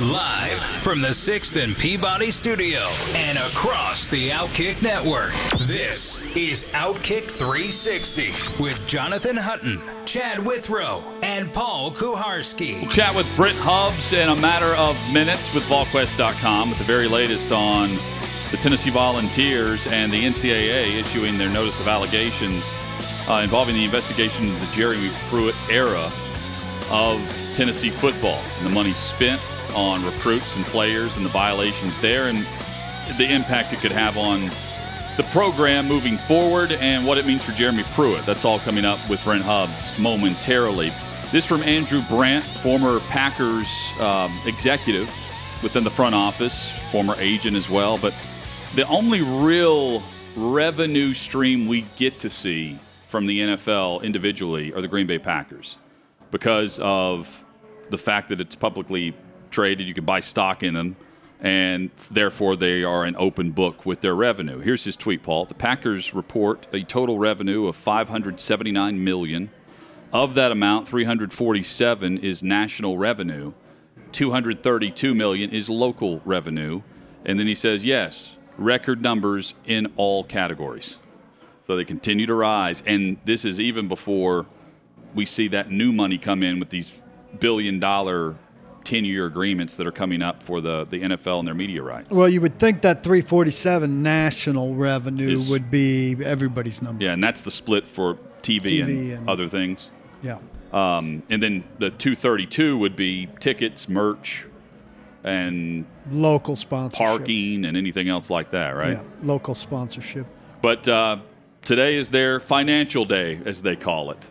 Live from the 6th and Peabody studio and across the Outkick network. This is Outkick 360 with Jonathan Hutton, Chad Withrow, and Paul Kuharsky. We'll chat with Brent Hubbs in a matter of minutes with VolQuest.com with the very latest on the Tennessee Volunteers and the NCAA issuing their notice of allegations uh, involving the investigation of the Jerry Pruitt era of Tennessee football and the money spent on recruits and players and the violations there and the impact it could have on the program moving forward and what it means for Jeremy Pruitt. That's all coming up with Brent Hubbs momentarily. This from Andrew Brandt, former Packers um, executive within the front office, former agent as well. But the only real revenue stream we get to see from the NFL individually are the Green Bay Packers because of the fact that it's publicly traded. You can buy stock in them, and therefore they are an open book with their revenue. Here's his tweet, Paul. The Packers report a total revenue of 579 million. Of that amount, 347 is national revenue. 232 million is local revenue. And then he says, yes, record numbers in all categories. So they continue to rise. And this is even before we see that new money come in with these billion dollar 10 year agreements that are coming up for the, the NFL and their media rights. Well, you would think that 347 national revenue Is- would be everybody's number. Yeah, and that's the split for TV, and, and- other things. Yeah. Um, and then the 232 would be tickets, merch, and Local sponsorship. parking and anything else like that, right? Yeah, local sponsorship. But uh, today is their financial day, as they call it.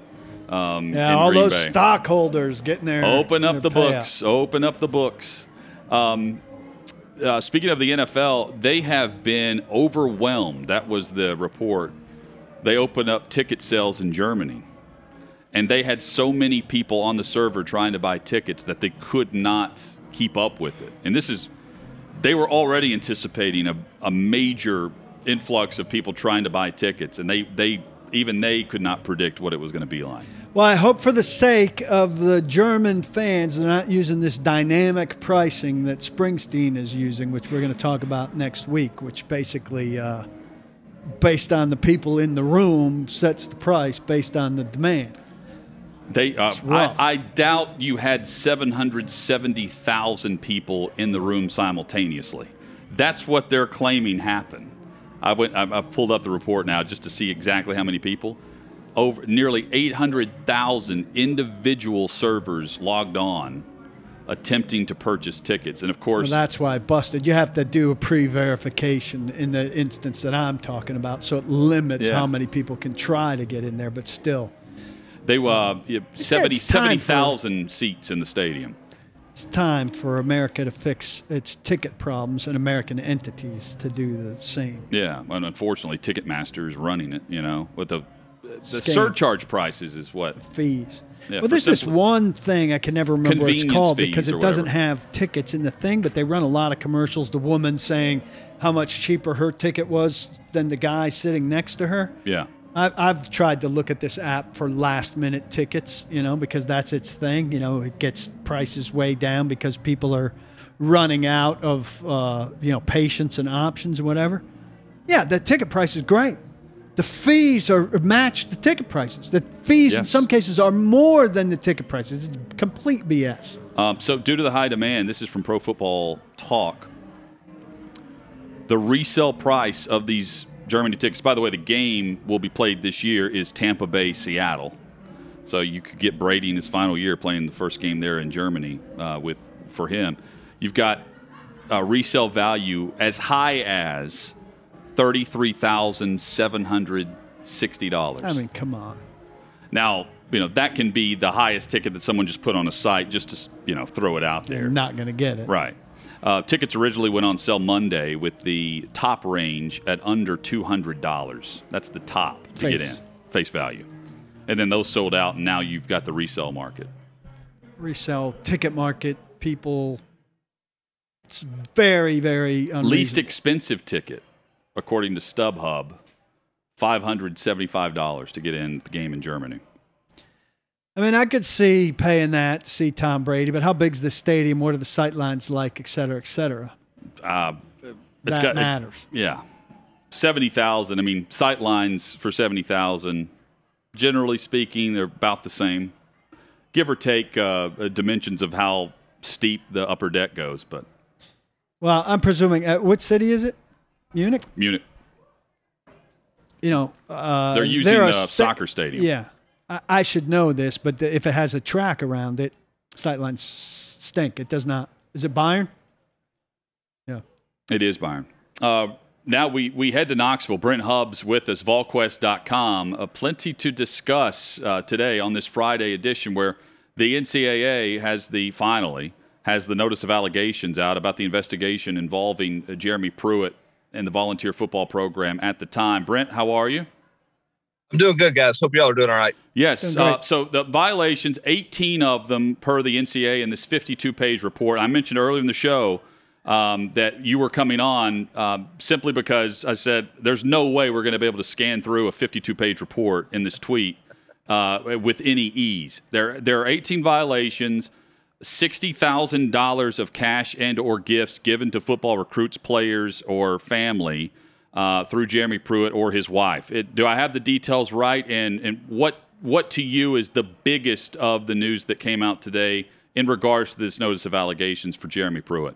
Um, Yeah, all Green those Bay. stockholders getting their Open up the payout. books. Open up the books. Um, uh, speaking of the NFL, they have been overwhelmed. That was the report. They opened up ticket sales in Germany, and they had so many people on the server trying to buy tickets that they could not keep up with it. And this is, they were already anticipating a, a major influx of people trying to buy tickets, and they, they even they could not predict what it was going to be like. Well, I hope for the sake of the German fans, they're not using this dynamic pricing that Springsteen is using, which we're going to talk about next week, which basically, uh, based on the people in the room, sets the price based on the demand. They, uh. I, I doubt you had 770,000 people in the room simultaneously. That's what they're claiming happened. I went. I, I pulled up the report now just to see exactly how many people. Over nearly 800,000 individual servers logged on, attempting to purchase tickets, and of Well, course, that's why it busted. You have to do a pre-verification in the instance that I'm talking about, so it limits Yeah. how many people can try to get in there. But still, they uh, yeah, 70 it's time for- 70,000 seats in the stadium. it's time for America to fix its ticket problems and American entities to do the same. Yeah, and unfortunately, Ticketmaster is running it. You know, with the the Scam. surcharge prices is what. fees. Yeah, well, there's this simple- one thing I can never remember what it's Convenience called fees because or it doesn't whatever. have tickets in the thing, but they run a lot of commercials. The woman saying how much cheaper her ticket was than the guy sitting next to her. Yeah, I've, I've tried to look at this app for last minute tickets, you know, because that's its thing. You know, it gets prices way down because people are running out of, uh, you know, patience and options and whatever. Yeah, the ticket price is great. The fees are match the ticket prices. The fees in some cases are more than the ticket prices. It's complete BS. Um, so, due to the high demand, this is from Pro Football Talk. The resale price of these Germany tickets, by the way, the game will be played this year is Tampa Bay Seattle. So you could get Brady in his final year playing the first game there in Germany uh, with for him. You've got a resale value as high as thirty three thousand seven hundred sixty dollars. I mean, come on. Now, you know that can be the highest ticket that someone just put on a site just to you know throw it out there. You're not going to get it. Right. Uh, tickets originally went on sale Monday with the top range at under two hundred dollars. That's the top to Face. get in face value, and then those sold out, and now you've got the resale market. Resell ticket market people. It's very, very Least expensive ticket, according to StubHub, five hundred seventy-five dollars to get in the game in Germany. I mean, I could see paying that to see Tom Brady, but how big's the stadium? What are the sight lines like, et cetera, et cetera? Uh, it's That got- matters. Yeah, seventy thousand. I mean, sight lines for seventy thousand. Generally speaking, they're about the same, give or take uh, uh, dimensions of how steep the upper deck goes. But Well, I'm presuming. Uh, what city is it? Munich. Munich, You know, uh, they're using the sta- soccer stadium. Yeah, I, I should know this, but the, if it has a track around it, sightlines stink. It does not. Is it Bayern? Yeah. It is Bayern. Uh, now we, we head to Knoxville. Brent Hubbs with us, VolQuest.com. Uh, plenty to discuss uh, today on this Friday edition where the NCAA has the, finally, has the notice of allegations out about the investigation involving uh, Jeremy Pruitt and the volunteer football program at the time. Brent, how are you? I'm doing good, guys. Hope y'all are doing all right. Yes. Uh, so the violations, 18 of them per the NCAA in this 52 page report. I mentioned earlier in the show um, that you were coming on um, simply because I said there's no way we're going to be able to scan through a 52 page report in this tweet uh, with any ease. There, there are 18 violations. Sixty thousand dollars of cash and or gifts given to football recruits, players, or family uh, through Jeremy Pruitt or his wife. It, do I have the details right? And and what what to you is the biggest of the news that came out today in regards to this notice of allegations for Jeremy Pruitt?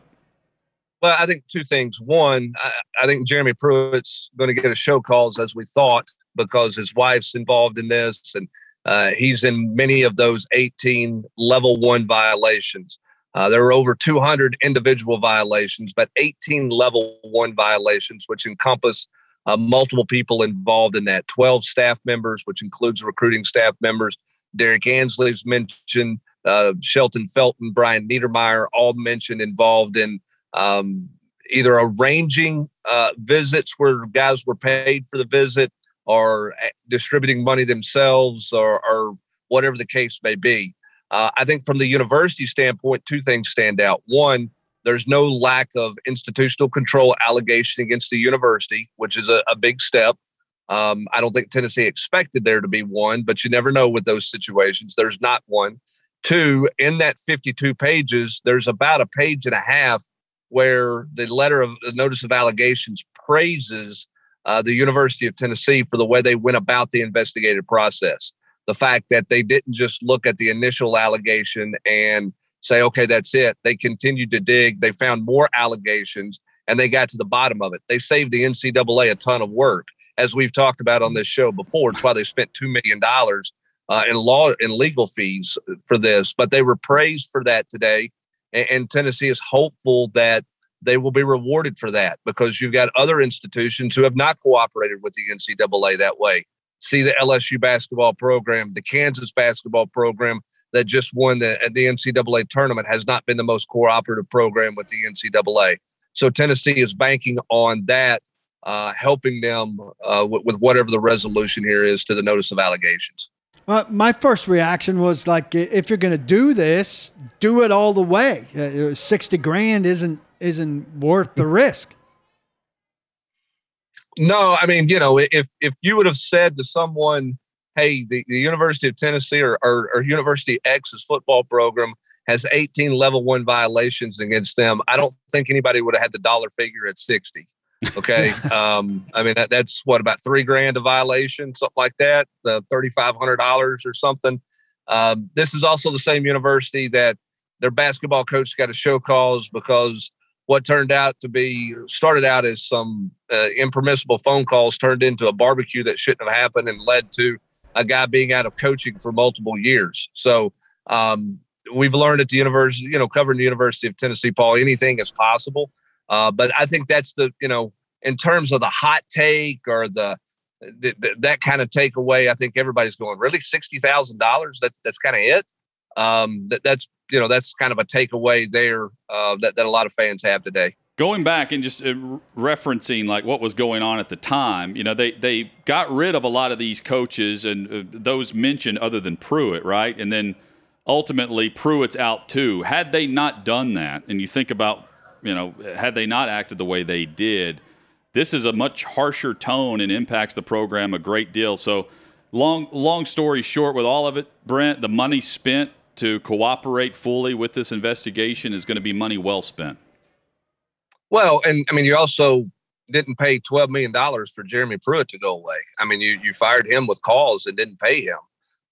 Well, I think two things. One, I, I think Jeremy Pruitt's going to get a show cause as we thought because his wife's involved in this, and uh, he's in many of those 18 level one violations. Uh, there were over 200 individual violations, but 18 level one violations, which encompass uh, multiple people involved in that 12 staff members, which includes recruiting staff members. Derrick Ansley's mentioned, uh, Shelton Felton, Brian Niedermeyer, all mentioned involved in um, either arranging uh, visits where guys were paid for the visit or uh, distributing money themselves or, or whatever the case may be. Uh, I think from the university standpoint, two things stand out. One, there's no lack of institutional control allegation against the university, which is a, a big step. Um, I don't think Tennessee expected there to be one, but you never know with those situations. There's not one. Two, in that 52 pages, there's about a page and a half where the letter of the notice of allegations praises uh, the University of Tennessee for the way they went about the investigative process. The fact that they didn't just look at the initial allegation and say, okay, that's it. They continued to dig. They found more allegations and they got to the bottom of it. They saved the NCAA a ton of work, as we've talked about on this show before. It's why they spent $2 million uh, in law and legal fees for this, but they were praised for that today. And, and Tennessee is hopeful that they will be rewarded for that because you've got other institutions who have not cooperated with the NCAA that way. See the LSU basketball program, the Kansas basketball program that just won the, the NCAA tournament has not been the most cooperative program with the NCAA. So Tennessee is banking on that, uh, helping them uh, with, with whatever the resolution here is to the notice of allegations. Well, my first reaction was like, if you're going to do this, do it all the way. Uh, Sixty grand isn't isn't worth the risk. No, I mean, you know, if if you would have said to someone, "Hey, the, the University of Tennessee or, or, or University X's football program has 18 level one violations against them," I don't think anybody would have had the dollar figure at 60. Okay, um, I mean that, that's what about three grand a violation, something like that, the thirty five hundred dollars or something. Um, this is also the same university that their basketball coach got a show cause because what turned out to be started out as some uh, impermissible phone calls turned into a barbecue that shouldn't have happened and led to a guy being out of coaching for multiple years. So um, we've learned at the university, you know, covering the University of Tennessee, Paul, anything is possible. Uh, but I think that's the, you know, in terms of the hot take or the th- th- that kind of takeaway, I think everybody's going, really sixty thousand dollars? That that's kind of it. Um, that that's you know that's kind of a takeaway there uh, that that a lot of fans have today. Going back and just uh, referencing like what was going on at the time, you know, they they got rid of a lot of these coaches and uh, those mentioned other than Pruitt, right? And then ultimately Pruitt's out too. Had they not done that, and you think about, you know, had they not acted the way they did, this is a much harsher tone and impacts the program a great deal. So, long long story short, with all of it, Brent, the money spent to cooperate fully with this investigation is going to be money well spent. Well, and I mean, you also didn't pay twelve million dollars for Jeremy Pruitt to go away. I mean, you you fired him with cause and didn't pay him.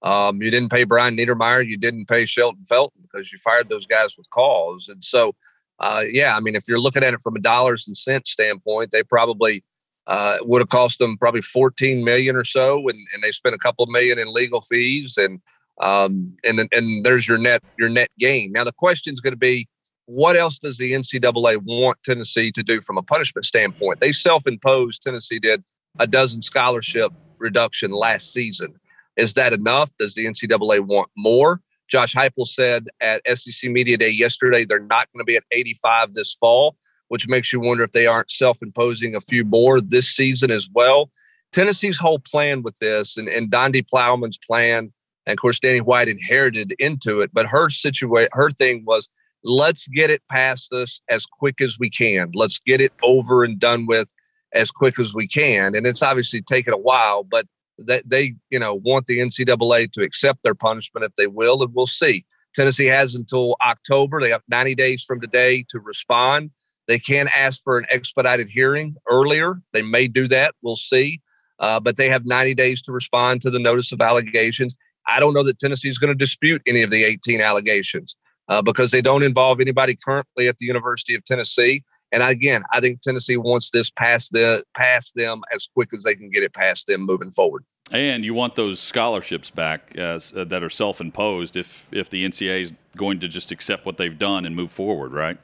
Um, you didn't pay Brian Niedermeyer. You didn't pay Shelton Felton because you fired those guys with cause. And so, uh, yeah, I mean, if you're looking at it from a dollars and cents standpoint, they probably uh, would have cost them probably 14 million or so, and, and they spent a couple million in legal fees, and um, and and there's your net your net gain. Now the question is going to be, what else does the NCAA want Tennessee to do from a punishment standpoint? They self-imposed. Tennessee did a dozen scholarship reduction last season. Is that enough? Does the NCAA want more? Josh Heupel said at SEC Media Day yesterday they're not going to be at 85 this fall, which makes you wonder if they aren't self-imposing a few more this season as well. Tennessee's whole plan with this, and, and Donde Plowman's plan, and of course Danny White inherited into it, but her situation, her thing was let's get it past us as quick as we can. Let's get it over and done with as quick as we can. And it's obviously taken a while, but that they, you know, want the NCAA to accept their punishment if they will, and we'll see. Tennessee has until October. They have 90 days from today to respond. They can ask for an expedited hearing earlier. They may do that. We'll see. Uh, but they have 90 days to respond to the notice of allegations. I don't know that Tennessee is going to dispute any of the 18 allegations uh, because they don't involve anybody currently at the University of Tennessee. And again, I think Tennessee wants this past the past them as quick as they can get it past them moving forward. And you want those scholarships back as, uh, that are self-imposed if if the NCAA is going to just accept what they've done and move forward, right?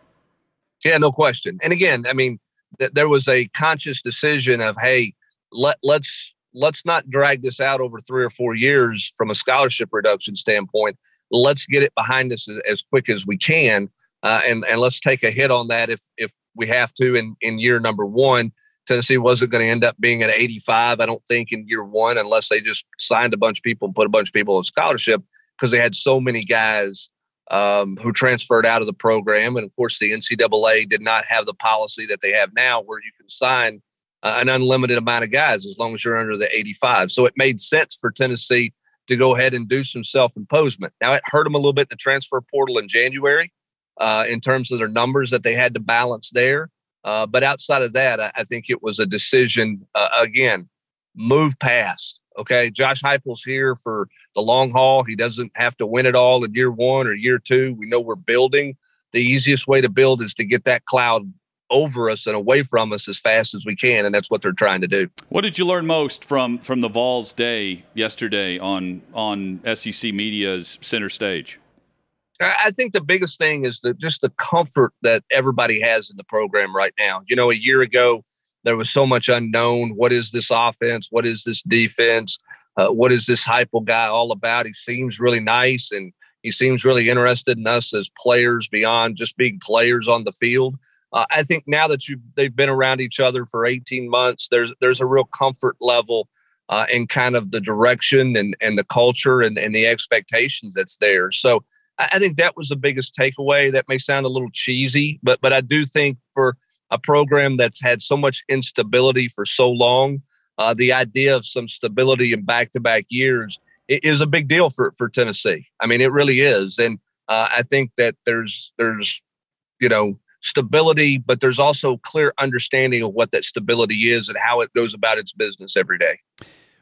Yeah, no question. And again, I mean, th- there was a conscious decision of, hey, let let's let's not drag this out over three or four years from a scholarship reduction standpoint. Let's get it behind us as, quick as we can, uh, and and let's take a hit on that if if we have to in in year number one. Tennessee wasn't going to end up being at 85, I don't think, in year one, unless they just signed a bunch of people and put a bunch of people on scholarship because they had so many guys um, who transferred out of the program. And of course, the NCAA did not have the policy that they have now where you can sign an unlimited amount of guys as long as you're under the 85. So it made sense for Tennessee to go ahead and do some self imposement. Now, it hurt them a little bit in the transfer portal in January uh, in terms of their numbers that they had to balance there. Uh, but outside of that, I, I, think it was a decision, uh, again, move past. Okay. Josh Heupel's here for the long haul. He doesn't have to win it all in year one or year two. We know we're building. The easiest way to build is to get that cloud over us and away from us as fast as we can, and that's what they're trying to do. What did you learn most from from the Vols day yesterday on on SEC Media's center stage? I think the biggest thing is the just the comfort that everybody has in the program right now. You know, a year ago there was so much unknown. What is this offense? What is this defense? Uh, what is this Heupel guy all about? He seems really nice and he seems really interested in us as players beyond just being players on the field. Uh, I think now that you they've been around each other for 18 months, there's there's a real comfort level uh, in kind of the direction and and the culture and, and the expectations that's there. So I think that was the biggest takeaway. That may sound a little cheesy, but but I do think for a program that's had so much instability for so long, uh, the idea of some stability in back-to-back years is a big deal for for Tennessee. I mean, it really is, and uh, I think that there's there's you know stability, but there's also clear understanding of what that stability is and how it goes about its business every day.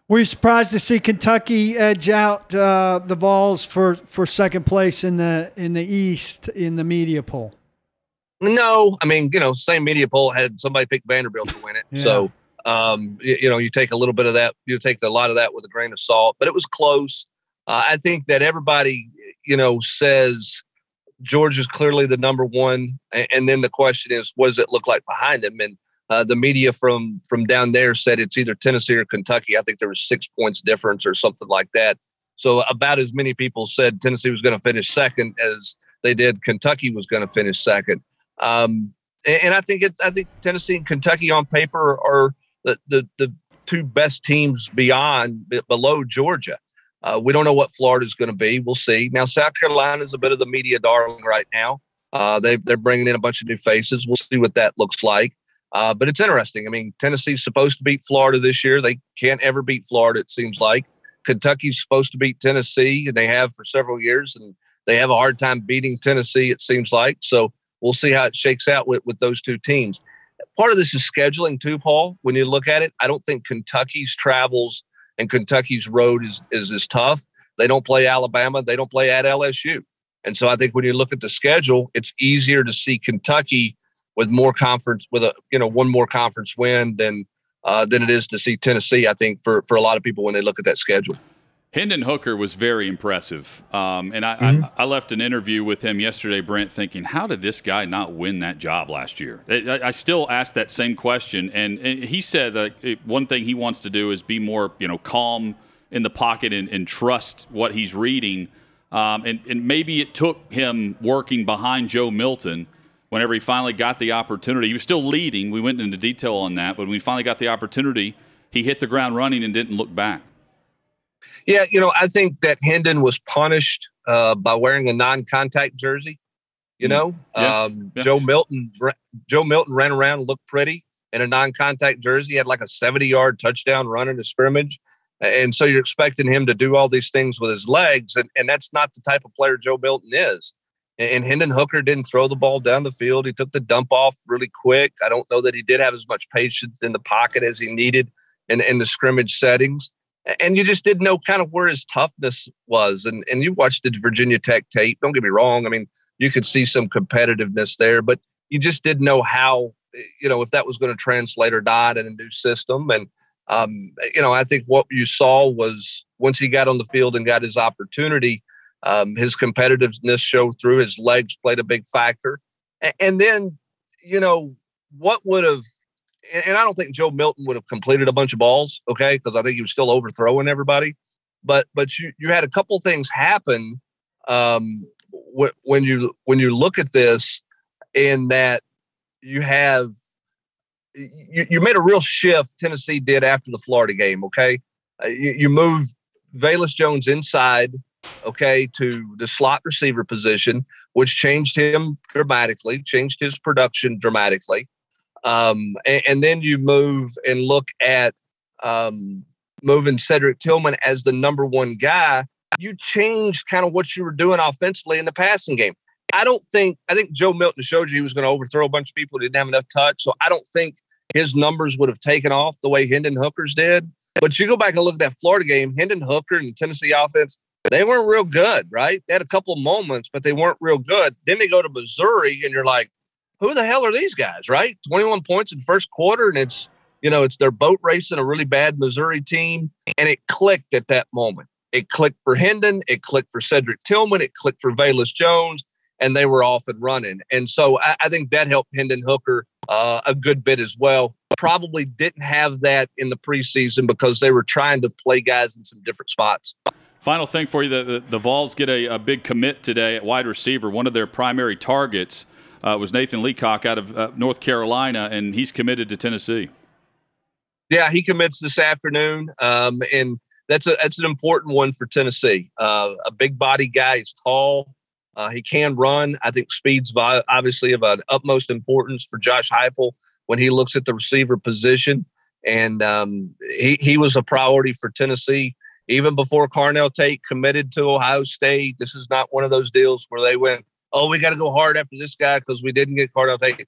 Were you surprised to see Kentucky edge out uh, the Vols for, for second place in the in the East in the media poll? No, I mean you know same media poll had somebody pick Vanderbilt to win it, yeah. so um, you, you, know you take a little bit of that, you take a lot of that with a grain of salt, but it was close. Uh, I think that everybody you know says Georgia's clearly the number one, and, then the question is, what does it look like behind them? And uh, the media from from down there said it's either Tennessee or Kentucky. I think there was six points difference or something like that. So about as many people said Tennessee was going to finish second as they did Kentucky was going to finish second. Um, and, and, I think it, I think Tennessee and Kentucky on paper are the the, the two best teams beyond below Georgia. Uh, we don't know what Florida is going to be. We'll see. Now South Carolina is a bit of the media darling right now. Uh, they they're bringing in a bunch of new faces. We'll see what that looks like. Uh, but it's interesting. I mean, Tennessee's supposed to beat Florida this year. They can't ever beat Florida, it seems like. Kentucky's supposed to beat Tennessee, and they have for several years, and they have a hard time beating Tennessee, it seems like. So we'll see how it shakes out with, with those two teams. Part of this is scheduling, too, Paul. When you look at it, I don't think Kentucky's travels and Kentucky's road is, is as tough. They don't play Alabama, they don't play at LSU. And so I think when you look at the schedule, it's easier to see Kentucky with more conference with a you know one more conference win than uh, than it is to see Tennessee. I think for for a lot of people when they look at that schedule. Hendon Hooker was very impressive, um, and I, mm-hmm. I, I, left an interview with him yesterday, Brent, thinking, how did this guy not win that job last year? I, I still ask that same question, and, and he said that one thing he wants to do is be more, you know, calm in the pocket and, and trust what he's reading. Um, and, and maybe it took him working behind Joe Milton whenever he finally got the opportunity. He was still leading. We went into detail on that, but when we finally got the opportunity, he hit the ground running and didn't look back. Yeah, you know, I think that Hendon was punished uh, by wearing a non-contact jersey. You mm. know, yeah. Um, yeah. Joe Milton. Joe Milton ran around and looked pretty in a non-contact jersey. He had like a seventy-yard touchdown run in a scrimmage, and so you're expecting him to do all these things with his legs, and, and that's not the type of player Joe Milton is. And Hendon Hooker didn't throw the ball down the field. He took the dump off really quick. I don't know that he did have as much patience in the pocket as he needed in, in the scrimmage settings. And you just didn't know kind of where his toughness was. And, and you watched the Virginia Tech tape. Don't get me wrong. I mean, you could see some competitiveness there, but you just didn't know how, you know, if that was going to translate or not in a new system. And, um, you know, I think what you saw was once he got on the field and got his opportunity – um, his competitiveness showed through. His legs played a big factor. And, and then, you know, what would have, and I don't think Joe Milton would have completed a bunch of balls, okay, because I think he was still overthrowing everybody. But but you you had a couple things happen um, wh- when you when you look at this, in that you have you, you made a real shift. Tennessee did after the Florida game. Okay, uh, you, you moved Velus Jones inside okay, to the slot receiver position, which changed him dramatically, changed his production dramatically. Um, and, and, then you move and look at um, moving Cedric Tillman as the number one guy. You changed kind of what you were doing offensively in the passing game. I don't think, I think Joe Milton showed you he was going to overthrow a bunch of people. He didn't have enough touch. So I don't think his numbers would have taken off the way Hendon Hooker's did. But you go back and look at that Florida game, Hendon Hooker and Tennessee offense, they weren't real good, right? They had a couple of moments, but they weren't real good. Then they go to Missouri, and you're like, who the hell are these guys, right? 21 points in first quarter, and it's, you know, it's their boat racing a really bad Missouri team. And it clicked at that moment. It clicked for Hendon, it clicked for Cedric Tillman, it clicked for Velus Jones, and they were off and running. And so I, I think that helped Hendon Hooker uh, a good bit as well. Probably didn't have that in the preseason because they were trying to play guys in some different spots. Final thing for you: the the, the Vols get a, a, big commit today at wide receiver. One of their primary targets uh, was Nathan Leacock out of uh, North Carolina, and he's committed to Tennessee. Yeah, he commits this afternoon, um, and that's a that's an important one for Tennessee. Uh, a big body guy. He's tall. Uh, he can run. I think speed's obviously of utmost importance for Josh Heupel when he looks at the receiver position, and um, he he was a priority for Tennessee even before Carnell Tate committed to Ohio State. This is not one of those deals where they went, oh, we got to go hard after this guy because we didn't get Carnell Tate.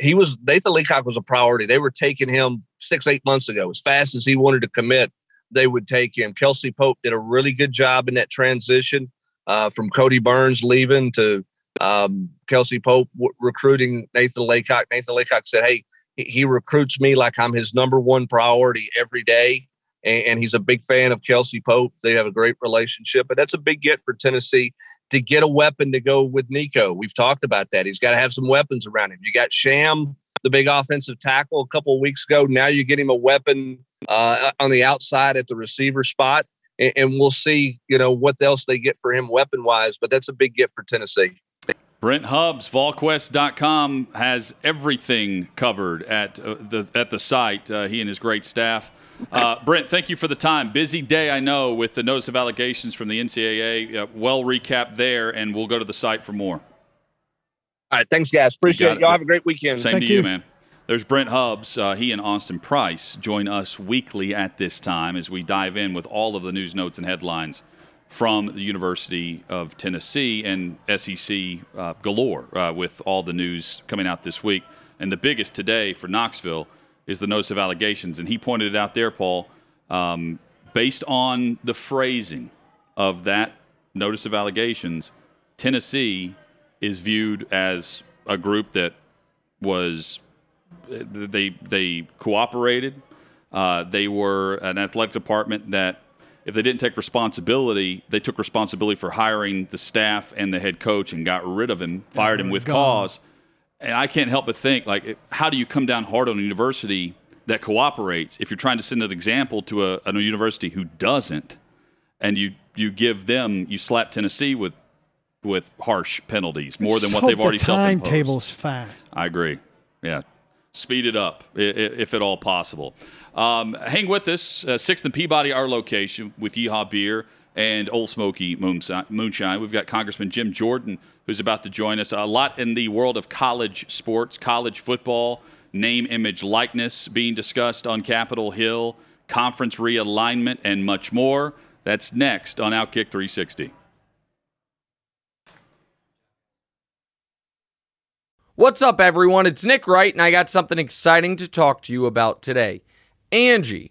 He was Nathan Leacock was a priority. They were taking him six, eight months ago. As fast as he wanted to commit, they would take him. Kelsey Pope did a really good job in that transition uh, from Kodi Burns leaving to um, Kelsey Pope w- recruiting Nathan Leacock. Nathan Leacock said, hey, he, he recruits me like I'm his number one priority every day and, and he's a big fan of Kelsey Pope. They have a great relationship, but that's a big get for Tennessee to get a weapon to go with Nico. We've talked about that. He's got to have some weapons around him. You got Sham the big offensive tackle a couple of weeks ago. Now you get him a weapon uh, on the outside at the receiver spot, and, and we'll see, you know, what else they get for him weapon wise. But that's a big gift for Tennessee. Brent Hubbs, VolQuest.com has everything covered at uh, the at the site. Uh, he and his great staff. Uh, Brent, thank you for the time. Busy day, I know, with the notice of allegations from the NCAA. Uh, well recapped there, and we'll go to the site for more. All right, thanks, guys. Appreciate it. Y'all have a great weekend. Same Thank to you, you. man. There's Brent Hubbs. Uh, he and Austin Price join us weekly at this time as we dive in with all of the news, notes, and headlines from the University of Tennessee and SEC uh, galore uh, with all the news coming out this week. And the biggest today for Knoxville is the notice of allegations. And he pointed it out there, Paul, um, based on the phrasing of that notice of allegations, Tennessee is viewed as a group that was they they cooperated. Uh, they were an athletic department that, if they didn't take responsibility, they took responsibility for hiring the staff and the head coach and got rid of him, fired him with cause. And I can't help but think, like, how do you come down hard on a university that cooperates if you're trying to send an example to a, a university who doesn't, and you you give them you slap Tennessee with with harsh penalties more than what they've already the self-imposed. timetable's fast. I agree. Yeah. Speed it up if at all possible. Um, hang with us. Uh, 6th and Peabody, our location, with Yeehaw Beer and Old Smoky Moonshine. We've got Congressman Jim Jordan, who's about to join us. A lot in the world of college sports, college football, name, image, likeness being discussed on Capitol Hill, conference realignment, and much more. That's next on Outkick 360. What's up, everyone? It's Nick Wright, and I got something exciting to talk to you about today. Angie,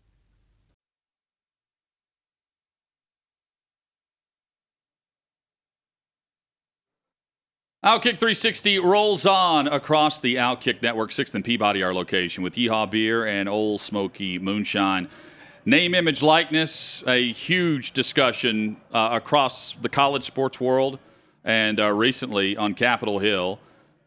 Outkick 360 rolls on across the Outkick Network, 6th and Peabody, our location, with Yeehaw Beer and Old Smoky Moonshine. Name, image, likeness, a huge discussion uh, across the college sports world and uh, recently on Capitol Hill.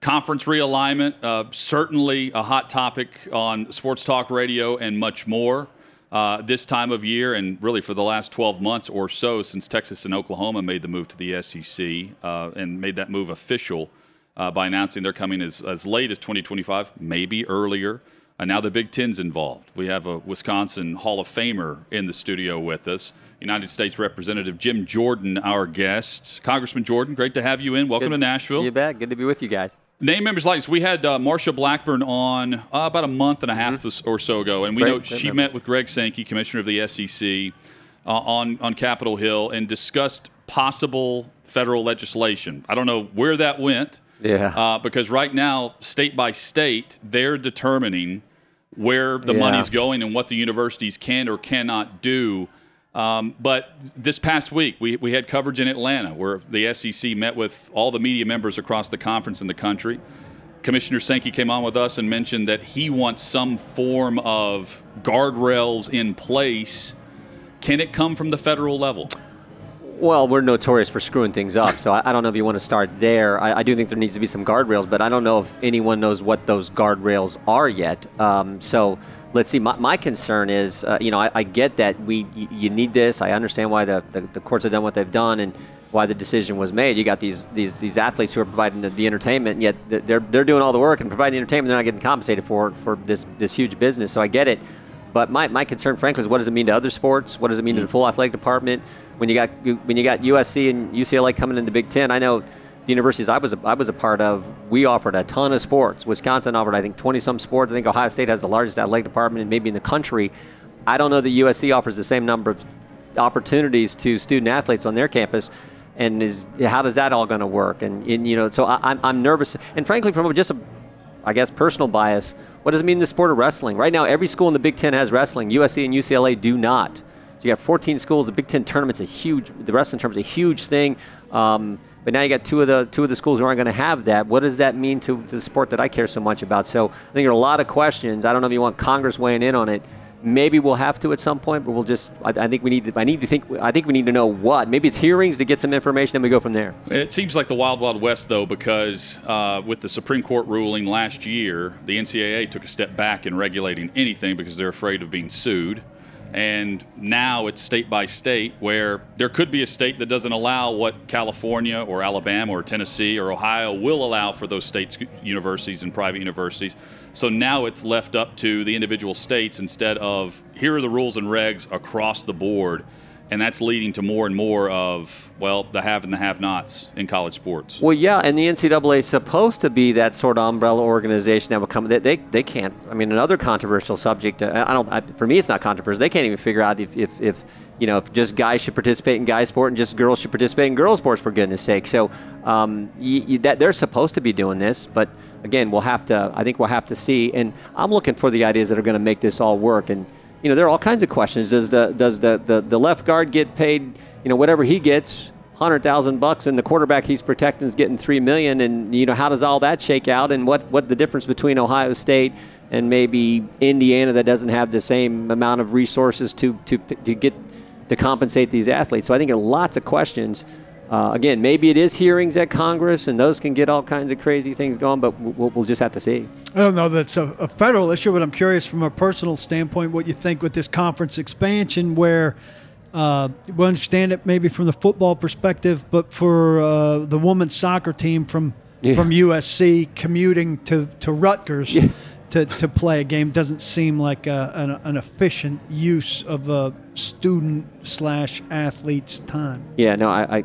Conference realignment, uh, certainly a hot topic on sports talk radio and much more uh, this time of year, and really for the last 12 months or so since Texas and Oklahoma made the move to the SEC uh, and made that move official uh, by announcing they're coming as, as late as 2025, maybe earlier. And now the Big Ten's involved. We have a Wisconsin Hall of Famer in the studio with us, United States Representative Jim Jordan, our guest. Congressman Jordan, great to have you in. Welcome Good- to Nashville. You bet. Good to be with you guys. Name members likeness. We had uh, Marsha Blackburn on uh, about a month and a half or so ago, and we Great, know she memory. met with Greg Sankey, Commissioner of the SEC, uh, on on Capitol Hill and discussed possible federal legislation. I don't know where that went, Yeah. uh, because right now, state by state, they're determining where the Yeah. money's going and what the universities can or cannot do. Um, but this past week, we, we had coverage in Atlanta where the SEC met with all the media members across the conference in the country. Commissioner Sankey came on with us and mentioned that he wants some form of guardrails in place. Can it come from the federal level? Well, we're notorious for screwing things up, so I, I don't know if you want to start there. I, I, do think there needs to be some guardrails, but I don't know if anyone knows what those guardrails are yet. Um, so let's see. My, my concern is, uh, you know, I, I, get that we you need this. I understand why the, the, the, courts have done what they've done and why the decision was made. You got these these these athletes who are providing the, the entertainment, yet they're they're doing all the work and providing the entertainment. They're not getting compensated for for this this huge business. So I get it. But my, my concern, frankly, is what does it mean to other sports? What does it mean to the full athletic department? When you got when you got USC and UCLA coming in the Big Ten, I know the universities I was a, I was a part of, we offered a ton of sports. Wisconsin offered, I think, 20 some sports. I think Ohio State has the largest athletic department, maybe in the country. I don't know that USC offers the same number of opportunities to student athletes on their campus. And is how does that all going to work? And, and, you know, so I, I'm, I'm nervous. And frankly, from just a, I guess, personal bias, what does it mean the sport of wrestling? Right now, every school in the Big Ten has wrestling. USC and UCLA do not. So you got 14 schools. The Big Ten tournament's a huge. The wrestling tournament's a huge thing. Um, but now you got two of the two of the schools who aren't going to have that. What does that mean to the sport that I care so much about? So I think there are a lot of questions. I don't know if you want Congress weighing in on it. Maybe we'll have to at some point, but we'll just. I, I, think we need. To, I need to think. I think we need to know what. Maybe it's hearings to get some information, and we go from there. It seems like the wild, wild west, though, because uh, with the Supreme Court ruling last year, the NCAA took a step back in regulating anything because they're afraid of being sued. And now it's state by state where there could be a state that doesn't allow what California or Alabama or Tennessee or Ohio will allow for those states, universities and private universities. So now it's left up to the individual states instead of here are the rules and regs across the board and that's leading to more and more of well the have and the have nots in college sports. Well yeah and the ncaa is supposed to be that sort of umbrella organization that will come they, they, they can't i mean another controversial subject uh, i don't I, for me it's not controversial. They can't even figure out if, if, if you know if just guys should participate in guy sport and just girls should participate in girls sports for goodness sake. So um, you, you, that they're supposed to be doing this but again we'll have to i think we'll have to see. And i'm looking for the ideas that are going to make this all work. And you know, there are all kinds of questions. Does the does the, the, the left guard get paid, you know, whatever he gets, hundred thousand bucks, and the quarterback he's protecting is getting three million, and you know, how does all that shake out? And what what the difference between Ohio State and maybe Indiana that doesn't have the same amount of resources to to to get to compensate these athletes? So I think there are lots of questions uh, again, maybe it is hearings at Congress, and those can get all kinds of crazy things going, but we'll, we'll just have to see. I don't know that's a, a, federal issue, but I'm curious from a personal standpoint what you think with this conference expansion, where uh, we understand it maybe from the football perspective, but for uh, the women's soccer team from yeah. from USC commuting to to Rutgers. Yeah to, to play a game doesn't seem like a, an, an, efficient use of a student slash athlete's time. Yeah, no, I, I,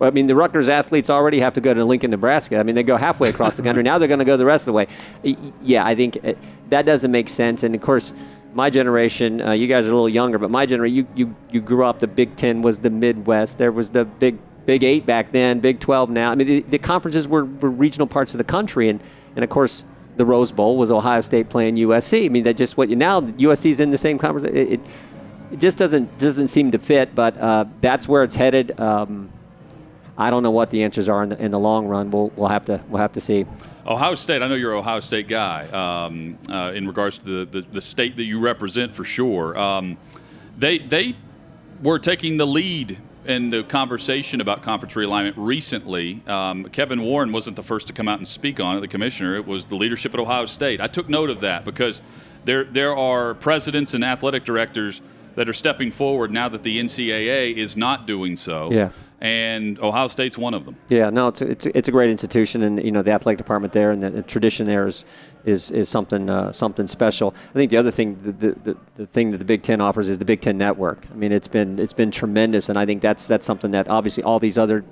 I mean the Rutgers athletes already have to go to Lincoln, Nebraska. I mean they go halfway across the country. now they're going to go the rest of the way. Yeah, I think uh, that doesn't make sense. And of course, my generation, uh, you guys are a little younger, but my generation, you, you you grew up. The Big Ten was the Midwest. There was the Big Big Eight back then, Big Twelve now. I mean the, the conferences were, were regional parts of the country, and and of course the Rose Bowl was Ohio State playing USC. I mean, that just what you now USC's in the same conference. It, it, it just doesn't doesn't seem to fit, but uh, that's where it's headed. Um, I don't know what the answers are in the, in the long run. We'll, we'll have to we'll have to see. Ohio State. I know you're an Ohio State guy. Um, uh, in regards to the, the, the, state that you represent, for sure. Um, they they were taking the lead in the conversation about conference realignment recently, um, Kevin Warren wasn't the first to come out and speak on it, the commissioner. It was the leadership at Ohio State. I took note of that because there, there are presidents and athletic directors that are stepping forward now that the NCAA is not doing so. Yeah and Ohio State's one of them. Yeah, no, it's a, it's it's a great institution, and you know the athletic department there and the, the tradition there is is, is something uh, something special. I think the other thing the, the, the thing that the Big Ten offers is the Big Ten network. I mean, it's been it's been tremendous, and I think that's that's something that obviously all these other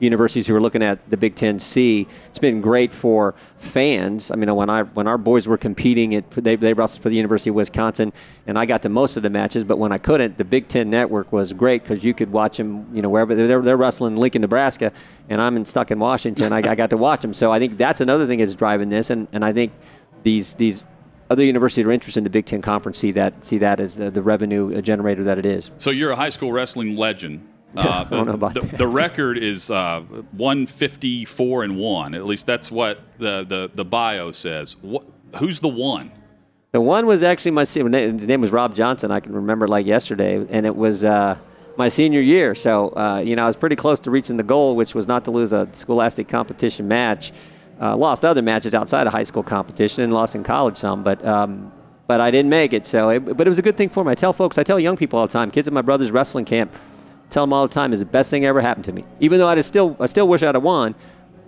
universities who are looking at the Big Ten C. It's been great for fans. I mean, when I when our boys were competing, they, they wrestled for the University of Wisconsin, and I got to most of the matches. But when I couldn't, the Big Ten Network was great because you could watch them. You know, wherever they're, they're wrestling Lincoln, Nebraska, and I'm in, stuck in Washington. I, I got to watch them. So I think that's another thing that's driving this, and, and I think these these other universities are interested in the Big Ten Conference see that see that as the, the revenue generator that it is. So you're a high school wrestling legend. Uh, I don't know about the, that. the record is uh, 154 and one. At least that's what the the, the bio says. What, who's the one? The one was actually my his name was Rob Johnson. I can remember like yesterday, and it was uh, my senior year. So, uh, you know, I was pretty close to reaching the goal, which was not to lose a scholastic competition match. Uh, lost other matches outside of high school competition and lost in college some, but um, but I didn't make it. So, it, but it was a good thing for me. I tell folks, I tell young people all the time, kids at my brother's wrestling camp, tell them all the time, is the best thing that ever happened to me. Even though I still I still wish I'd have won,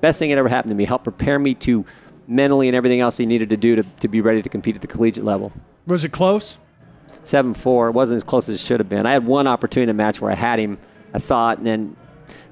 best thing that ever happened to me. Helped prepare me to mentally and everything else he needed to do to, to be ready to compete at the collegiate level. Was it close? Seven four. It wasn't as close as it should have been. I had one opportunity in a match where I had him, I thought, and then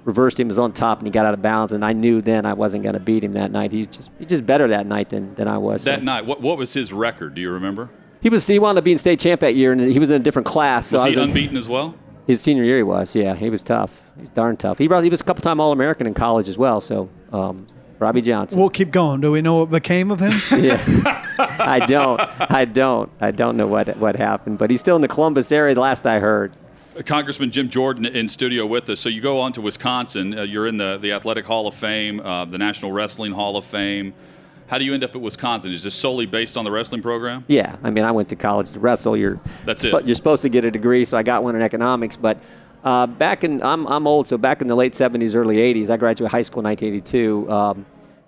reversed him was on top and he got out of bounds and I knew then I wasn't going to beat him that night. He just he just better that night than, than I was. That so. night, what, what was his record? Do you remember? He was he wound up being state champ that year and he was in a different class. So Was I was he in- unbeaten as well? His senior year he was. Yeah, he was tough. He's darn tough. He brought, he was a couple time All American in college as well. So um, Robbie Johnson. We'll keep going. Do we know what became of him? yeah. I don't. I don't. I don't know what what happened, but he's still in the Columbus area. The last I heard. Congressman Jim Jordan in studio with us. So you go on to Wisconsin. Uh, you're in the, the Athletic Hall of Fame, uh, the National Wrestling Hall of Fame. How do you end up at Wisconsin? Is this solely based on the wrestling program? Yeah, I mean, I went to college to wrestle. You're That's it. But you're supposed to get a degree, so I got one in economics. But uh, back in I'm I'm old, so back in the late '70s, early '80s, I graduated high school in 1982. Um,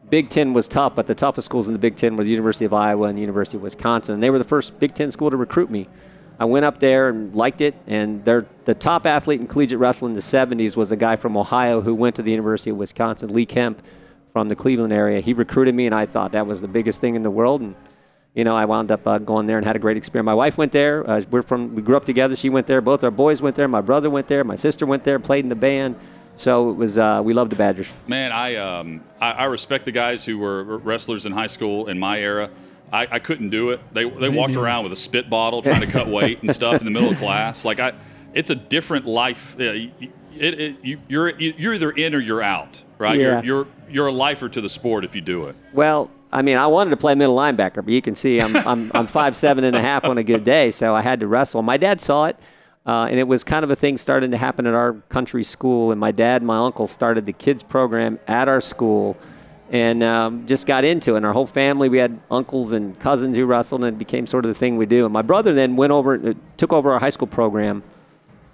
Big Ten was tough, but the toughest schools in the Big Ten were the University of Iowa and the University of Wisconsin. And they were the first Big Ten school to recruit me. I went up there and liked it, and they're, the top athlete in collegiate wrestling in the 70s was a guy from Ohio who went to the University of Wisconsin, Lee Kemp from the Cleveland area. He recruited me, and I thought that was the biggest thing in the world. And you know, I wound up uh, going there and had a great experience. My wife went there. Uh, we're from we grew up together. She went there. Both our boys went there. My brother went there. My sister went there. Played in the band. So it was uh, we loved the Badgers. Man, I, um, I I respect the guys who were wrestlers in high school in my era. I, I couldn't do it. They they walked around with a spit bottle trying to cut weight and stuff in the middle of class. Like I, it's a different life. It, it, you, you're you're either in or you're out, right? Yeah. You're you're you're a lifer to the sport if you do it. Well, I mean, I wanted to play middle linebacker, but you can see I'm I'm I'm five seven and a half on a good day, so I had to wrestle. My dad saw it. Uh, and it was kind of a thing starting to happen at our country school. And my dad and my uncle started the kids program at our school and um, just got into it. And our whole family, we had uncles and cousins who wrestled, and it became sort of the thing we do. And my brother then went over, took over our high school program,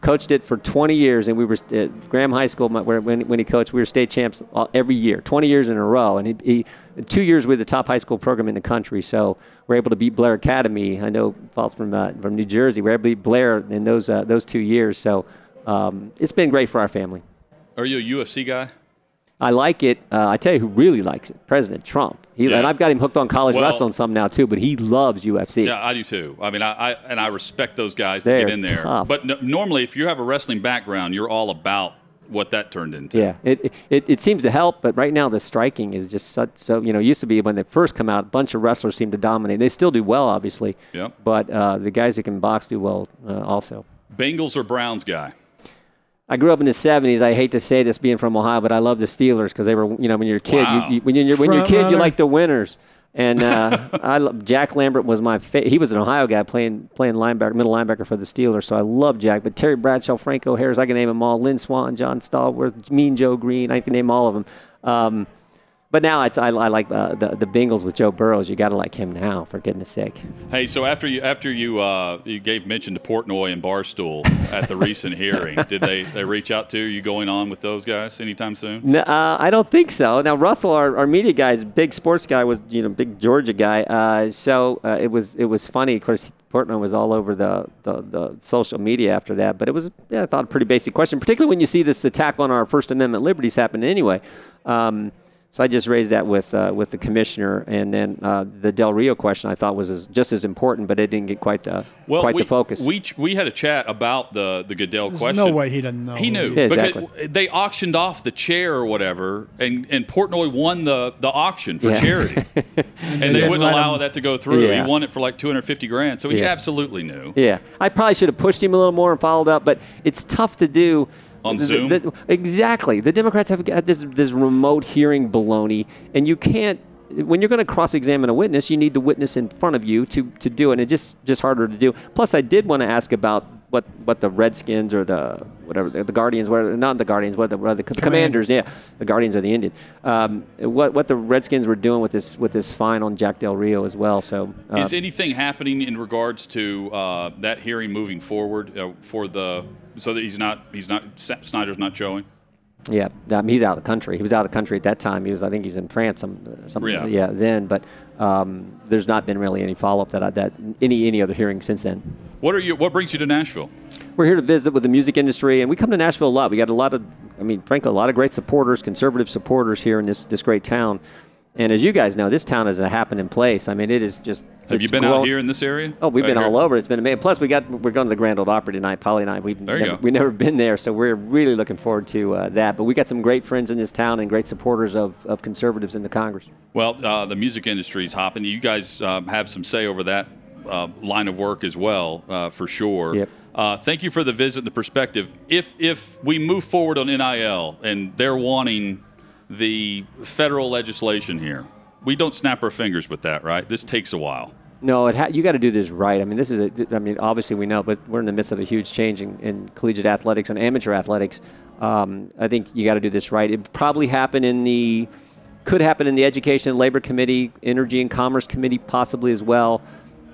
coached it for 20 years, and we were at Graham High School when, he coached. We were state champs every year, 20 years in a row, and he, he two years with the top high school program in the country. So we're able to beat Blair Academy. I know Paul's from uh, from New Jersey. We're able to beat Blair in those uh, those two years. So um, it's been great for our family. Are you a UFC guy? I like it. Uh, I tell you who really likes it, President Trump. He, Yeah. And I've got him hooked on college Well- wrestling some now too, but he loves UFC. Yeah, I do too. I mean, I, I and I respect those guys that get in there. tough. But n- normally, if you have a wrestling background, you're all about what that turned into. Yeah, it, it it seems to help, but right now the striking is just such so. You know, it used to be when they first come out, a bunch of wrestlers seem to dominate. They still do well, obviously. Yep. But uh, the guys that can box do well uh, also. Bengals or Browns guy? I grew up in the '70s. I hate to say this, being from Ohio, but I love the Steelers because they were, you know, when you're a kid, Wow. you, you, when you're when you're a kid, you like the winners. And uh, I love, Jack Lambert was my fa- he was an Ohio guy playing playing linebacker, middle linebacker for the Steelers. So I love Jack. But Terry Bradshaw, Franco Harris, I can name them all. Lynn Swanton, John Stallworth, Mean Joe Greene, I can name all of them. Um, but now it's, I, I like uh, the the Bengals with Joe Burrows. You got to like him now, for goodness sake. Hey, so after you after you uh, you gave mention to Portnoy and Barstool at the recent hearing, did they, they reach out to you? you going on with those guys anytime soon? No, uh, I don't think so. Now Russell, our, our media guy, is big sports guy, was you know big Georgia guy. Uh, so uh, it was it was funny. Of course, Portnoy was all over the, the, the social media after that. But it was yeah, I thought a pretty basic question, particularly when you see this attack on our First Amendment liberties happen anyway. Um, so I just raised that with uh, with the commissioner, and then uh, the Del Rio question I thought was as, just as important, but it didn't get quite the quite we, the focus. We ch- we had a chat about the the Goodell There's question. no way he doesn't know. He knew Yeah, because exactly. they auctioned off the chair or whatever, and, and Portnoy won the, the auction for Yeah. charity, and they didn't wouldn't allow him- that to go through. Yeah. He won it for like two hundred fifty grand, so he Yeah. absolutely knew. Yeah, I probably should have pushed him a little more and followed up, but it's tough to do. On The- Zoom? the- exactly. The Democrats have got this this remote hearing baloney, and you can't. When you're going to cross-examine a witness, you need the witness in front of you to, to do it, and it's just just harder to do. Plus, I did want to ask about what, what the Redskins or the whatever the, the Guardians, whatever, not the Guardians, what the, what the, the Commanders, yeah, the Guardians are the Indians. Um, what what the Redskins were doing with this with this fine on Jack Del Rio as well. So uh, Is anything happening in regards to uh, that hearing moving forward uh, for the so that he's not he's not Snyder's not showing. Yeah, um, he's out of the country. He was out of the country at that time. He was, I think, he's in France, some, something. Yeah. yeah then, but um, there's not been really any follow up that I, that any any other hearing since then. What are you? What brings you to Nashville? We're here to visit with the music industry, and we come to Nashville a lot. We got a lot of, I mean, frankly, a lot of great supporters, conservative supporters here in this this great town. And as you guys know, this town is a happening place. I mean, it is just. Have you been grown. out here in this area? Oh, we've Out been here? all over. It's been amazing. Plus, we got we're going to the Grand Ole Opry tonight. Polly and I. We've There never, we've never been there, so we're really looking forward to uh, that. But we got some great friends in this town and great supporters of, of conservatives in the Congress. Well, uh, the music industry is hopping. You guys um, have some say over that uh, line of work as well, uh, for sure. Yep. Uh, thank you for the visit and the perspective. If if we move forward on NIL and they're wanting the federal legislation here, we don't snap our fingers with that, right? This takes a while. No, it ha- you got to do this right. I mean, this is a, I mean, obviously we know, but we're in the midst of a huge change in, in collegiate athletics and amateur athletics. Um, I think you got to do this right. It probably happen in the, could happen in the Education and Labor Committee, Energy and Commerce Committee, possibly as well.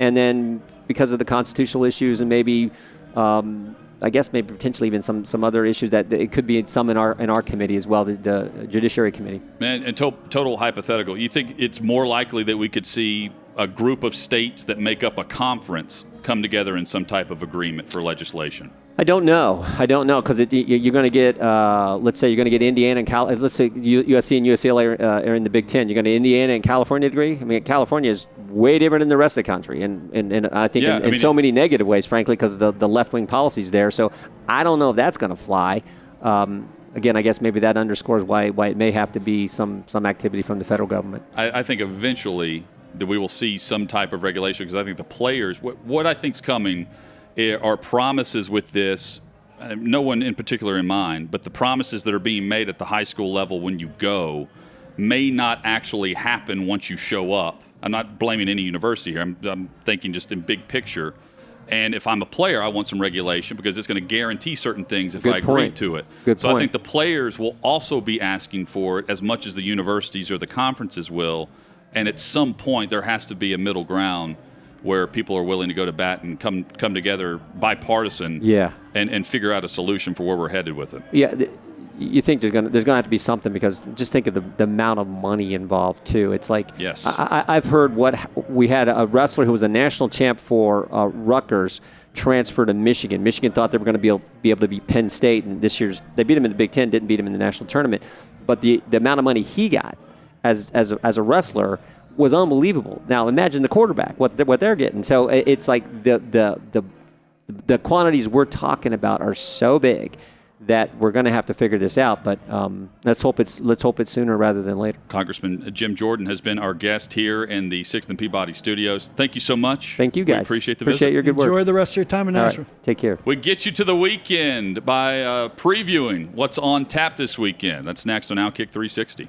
And then because of the constitutional issues and maybe, um, I guess maybe potentially even some, some other issues that it could be some in our in our committee as well, the, the Judiciary Committee. Man, and to- total hypothetical, you think it's more likely that we could see a group of states that make up a conference come together in some type of agreement for legislation? I don't know. I don't know because you're going to get, uh, let's say, you're going to get Indiana and Cal. Let's say USC and UCLA are, uh, are in the Big Ten. You're going to Indiana and California degree. I mean, California is way different than the rest of the country, and and, and I think Yeah, in, I in so many negative ways, frankly, because of the, the left wing policies there. So I don't know if that's going to fly. Um, again, I guess maybe that underscores why why it may have to be some some activity from the federal government. I, I think eventually that we will see some type of regulation because I think the players, what, what I think's coming are promises with this. uh, No one in particular in mind, but the promises that are being made at the high school level when you go may not actually happen once you show up. I'm not blaming any university here. I'm, I'm thinking just in big picture. And if I'm a player, I want some regulation because it's going to guarantee certain things if Good I agree to it. Good so I think the players will also be asking for it as much as the universities or the conferences will. And at some point, there has to be a middle ground where people are willing to go to bat and come come together bipartisan Yeah. and, and figure out a solution for where we're headed with it. Yeah, th- you think there's gonna there's gonna have to be something because just think of the, the amount of money involved too. It's like Yes. I, I, I've heard what we had a wrestler who was a national champ for uh, Rutgers transfer to Michigan. Michigan thought they were going to be able, be able to beat Penn State, and this year's they beat him in the Big Ten, didn't beat him in the national tournament. But the the amount of money he got as as a, as a wrestler was unbelievable. Now imagine the quarterback what they, what they're getting. So it's like the the the the quantities we're talking about are so big that we're going to have to figure this out. But um, let's hope it's let's hope it's sooner rather than later. Congressman Jim Jordan has been our guest here in the Sixth and Peabody Studios. Thank you so much. Thank you We guys. appreciate the appreciate visit. your good work. Enjoy the rest of your time in All right, Nashville. take care. We get you to the weekend by uh, previewing what's on tap this weekend. That's next on Outkick 360.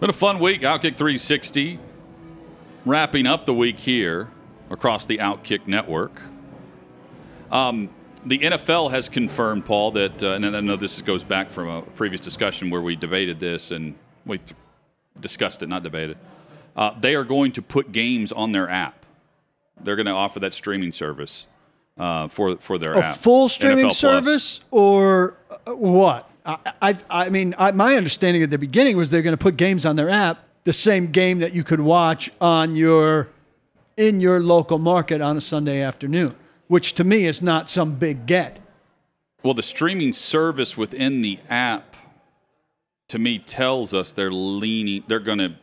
Been a fun week. Outkick 360. Wrapping up the week here across the Outkick network. Um, the NFL has confirmed, Paul, that, uh, and I know this goes back from a previous discussion where we debated this and we discussed it, not debated. Uh, they are going to put games on their app. They're going to offer that streaming service uh, for for their a app. full streaming NFL Plus. service or uh, what? I, I, I mean, I, my understanding at the beginning was they're going to put games on their app, the same game that you could watch on your in your local market on a Sunday afternoon, which to me is not some big get. Well, the streaming service within the app, to me, tells us they're leaning. They're going to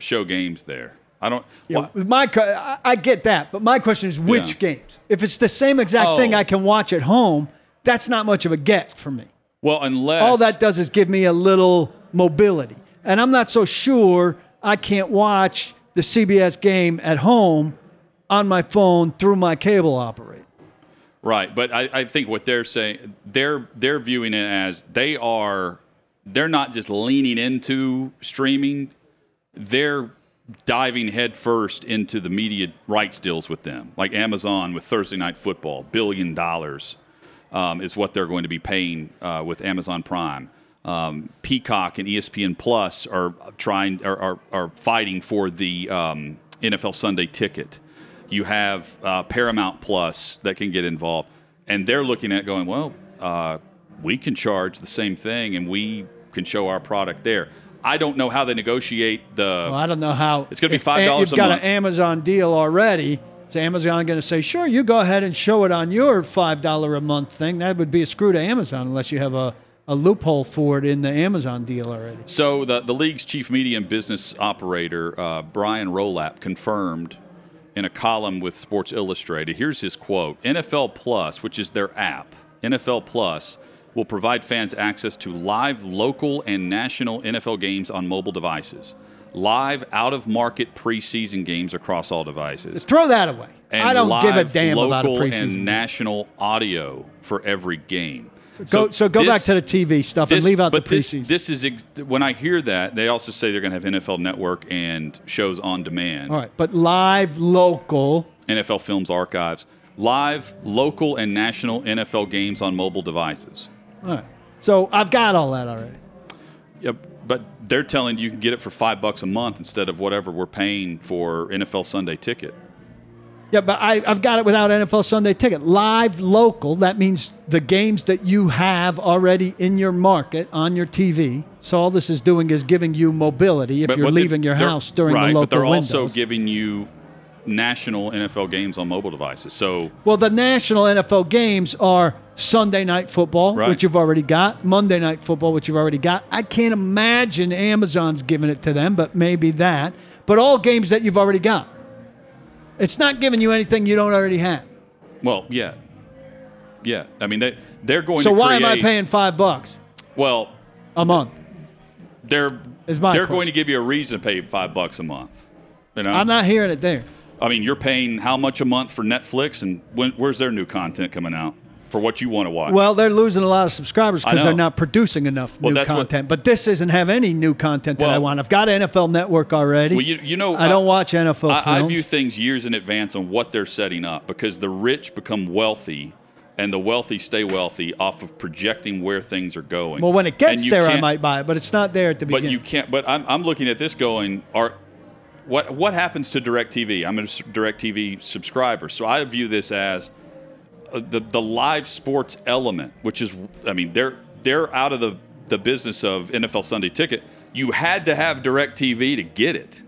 show games there. I don't. Why- know, my I, get that, but my question is which Yeah. games? If it's the same exact oh. thing Oh. I can watch at home, that's not much of a get for me. Well, unless All that does is give me a little mobility. And I'm not so sure I can't watch the CBS game at home on my phone through my cable operator. Right, but I, I think what they're saying they're they're viewing it as they are they're not just leaning into streaming, they're diving headfirst into the media rights deals with them, like Amazon with Thursday Night Football, billion dollars um, is what they're going to be paying uh, with Amazon Prime. Um, Peacock and ESPN Plus are trying are, are, are fighting for the um, NFL Sunday ticket. You have uh, Paramount Plus that can get involved, and they're looking at going, well, uh, we can charge the same thing, and we can show our product there. I don't know how they negotiate the. Well, I don't know how. It's gonna be $5 You've got month. an Amazon deal already. Is Amazon going to say, sure, you go ahead and show it on your $5 a month thing? That would be a screw to Amazon unless you have a, a loophole for it in the Amazon deal already. So the the league's chief media and business operator uh, Brian Rolapp confirmed in a column with Sports Illustrated. Here's his quote: NFL Plus, which is their app, NFL Plus will provide fans access to live local and national NFL games on mobile devices, live out of market preseason games across all devices. Throw that away. And I don't give a damn local about a preseason. and game. national audio for every game. Go, so go back to the TV stuff and leave out the but this, preseason. This is ex- when I hear that they also say they're going to have NFL Network and shows on demand, All right, but live local. NFL Films Archives, live local and national NFL games on mobile devices. All right. So I've got all that already. Yep, but they're telling you you can get it for five bucks a month instead of whatever we're paying for NFL Sunday ticket. Yeah, but I, I've got it without NFL Sunday ticket. Live local, that means the games that you have already in your market on your TV. So all this is doing is giving you mobility if But- you're but leaving your house during right, the local but they're windows. also giving you national NFL games on mobile devices. So well, the national NFL games are Sunday night football, Right. which you've already got, Monday night football, which you've already got. I can't imagine Amazon's giving it to them, but maybe that. But all games that you've already got. It's not giving you anything you don't already have. well, yeah, yeah. I mean they they're going. So why am I paying five bucks Well, a month? they're Is my they're question. going to give you a reason to pay five bucks a month. You know, I'm not hearing it there. I mean, you're paying how much a month for Netflix, and when, where's their new content coming out for what you want to watch? Well, they're losing a lot of subscribers because they're not producing enough Well, new that's what- content. but this doesn't have any new content that I want. I've got NFL Network already. Well, you, you know, I don't watch NFL I, I view things years in advance on what they're setting up because the rich become wealthy, and the wealthy stay wealthy off of projecting where things are going. well, when it gets there, I might buy it, but it's not there at the But beginning. you can't. But I'm, I'm looking at this going, are what what happens to Directv? I'm a Directv subscriber, so I view this as uh, the the live sports element, which is, I mean, they're they're out of the the business of NFL Sunday Ticket. You had to have Directv to get it.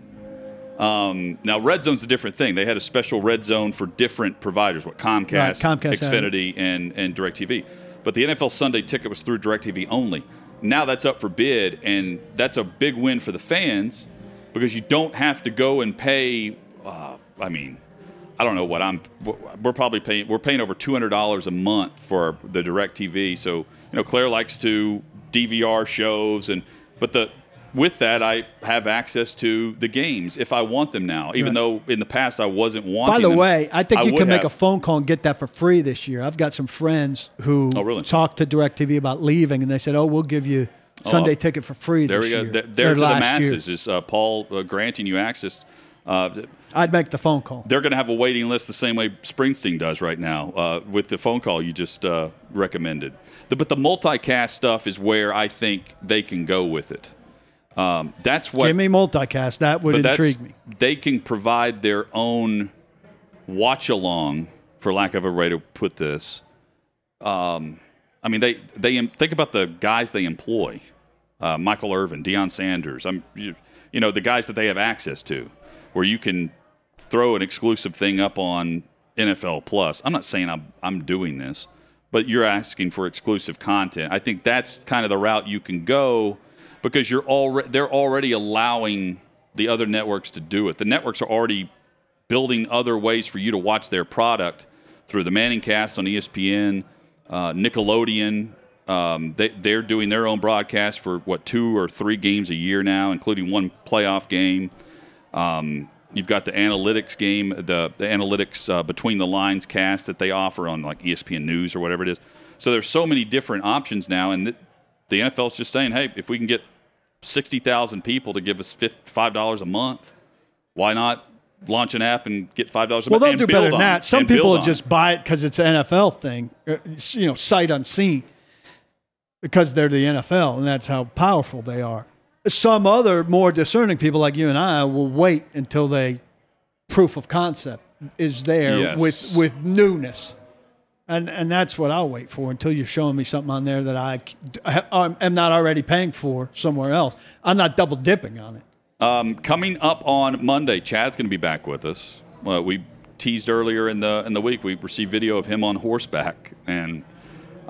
Um, now, Red Zone's a different thing. They had a special Red Zone for different providers, what Comcast, Right, Comcast. Xfinity, and and Directv. But the NFL Sunday Ticket was through Directv only. Now that's up for bid, and that's a big win for the fans because you don't have to go and pay. Uh, I mean, I don't know what I'm. We're probably paying. We're paying over two hundred dollars a month for the Directv. So you know, Claire likes to DVR shows, and but the with that, I have access to the games if I want them now. Even Right. though in the past I wasn't wanting. By the them. way, I think you can make have. a phone call and get that for free this year. I've got some friends who Oh, really? talked to DirecTV about leaving, and they said, "Oh, we'll give you Sunday ticket for free There we go. year." Th- There to the last year. masses is uh, Paul uh, granting you access. Uh, I'd make the phone call. they're going to have a waiting list the same way Springsteen does right now uh, with the phone call you just uh, recommended. The, but the multicast stuff is where I think they can go with it. Um, that's what Give me multicast. That would intrigue me. They can provide their own watch along, for lack of a way to put this. Um, I mean, they they think about the guys they employ: uh, Michael Irvin, Deion Sanders. I'm you, you know the guys that they have access to, where you can throw an exclusive thing up on NFL Plus. I'm not saying I'm I'm doing this, but you're asking for exclusive content. I think that's kind of the route you can go because you're already they're already allowing the other networks to do it. The networks are already building other ways for you to watch their product through the Manning Cast on ESPN, uh, Nickelodeon. Um, they, they're doing their own broadcast for what two or three games a year now, including one playoff game. Um, you've got the analytics game, the, the analytics uh, between the lines cast that they offer on like ESPN News or whatever it is. So there's so many different options now, and the, the NFL's just saying, hey, if we can get sixty thousand people to give us five dollars a month, why not launch an app and get five dollars a month. well, they'll do better than that. Some people will just buy it because it's an NFL thing, uh, you know, sight unseen, because they're the NFL and that's how powerful they are. Some other more discerning people like you and I will wait until they proof of concept is there Yes. with with newness. And, and that's what I'll wait for until you're showing me something on there that I, I am not already paying for somewhere else. I'm not double dipping on it. Um, coming up on Monday, Chad's going to be back with us. Uh, we teased earlier in the in the week. We received video of him on horseback, and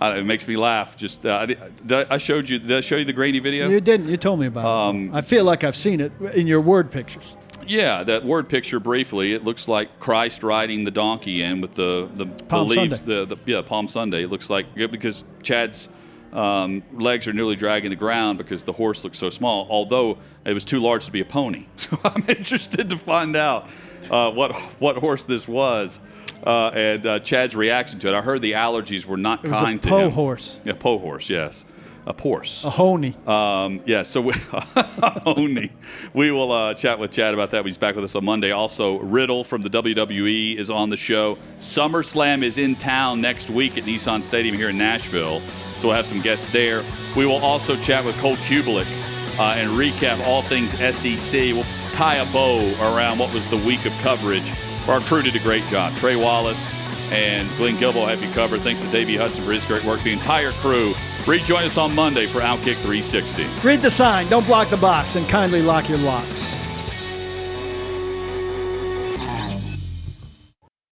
uh, it makes me laugh. Just uh, I, I showed you. Did I show you the grainy video? You didn't. You told me about Um, it. I feel like I've seen it in your word pictures. Yeah, that word picture briefly. It looks like Christ riding the donkey in with the the, the leaves. The, the yeah Palm Sunday. It looks like yeah, because Chad's um, legs are nearly dragging the ground because the horse looks so small. Although it was too large to be a pony, so I'm interested to find out uh, what what horse this was. Uh, and uh, Chad's reaction to it. I heard the allergies were not It was a kind to him. horse. Yeah, Poe horse. Yes, a horse. A honey. Um, yeah, so we, only we will uh, chat with Chad about that. He's back with us on Monday. Also, Riddle from the WWE is on the show. SummerSlam is in town next week at Nissan Stadium here in Nashville, so we'll have some guests there. We will also chat with Cole Cubelic uh, and recap all things SEC. We'll tie a bow around what was the week of coverage. Our crew did a great job. Trey Wallace and Glenn Guilbeau have you covered. Thanks to Davey Hudson for his great work. The entire crew. Rejoin us on Monday for Outkick 360. Read the sign. Don't block the box and kindly lock your locks.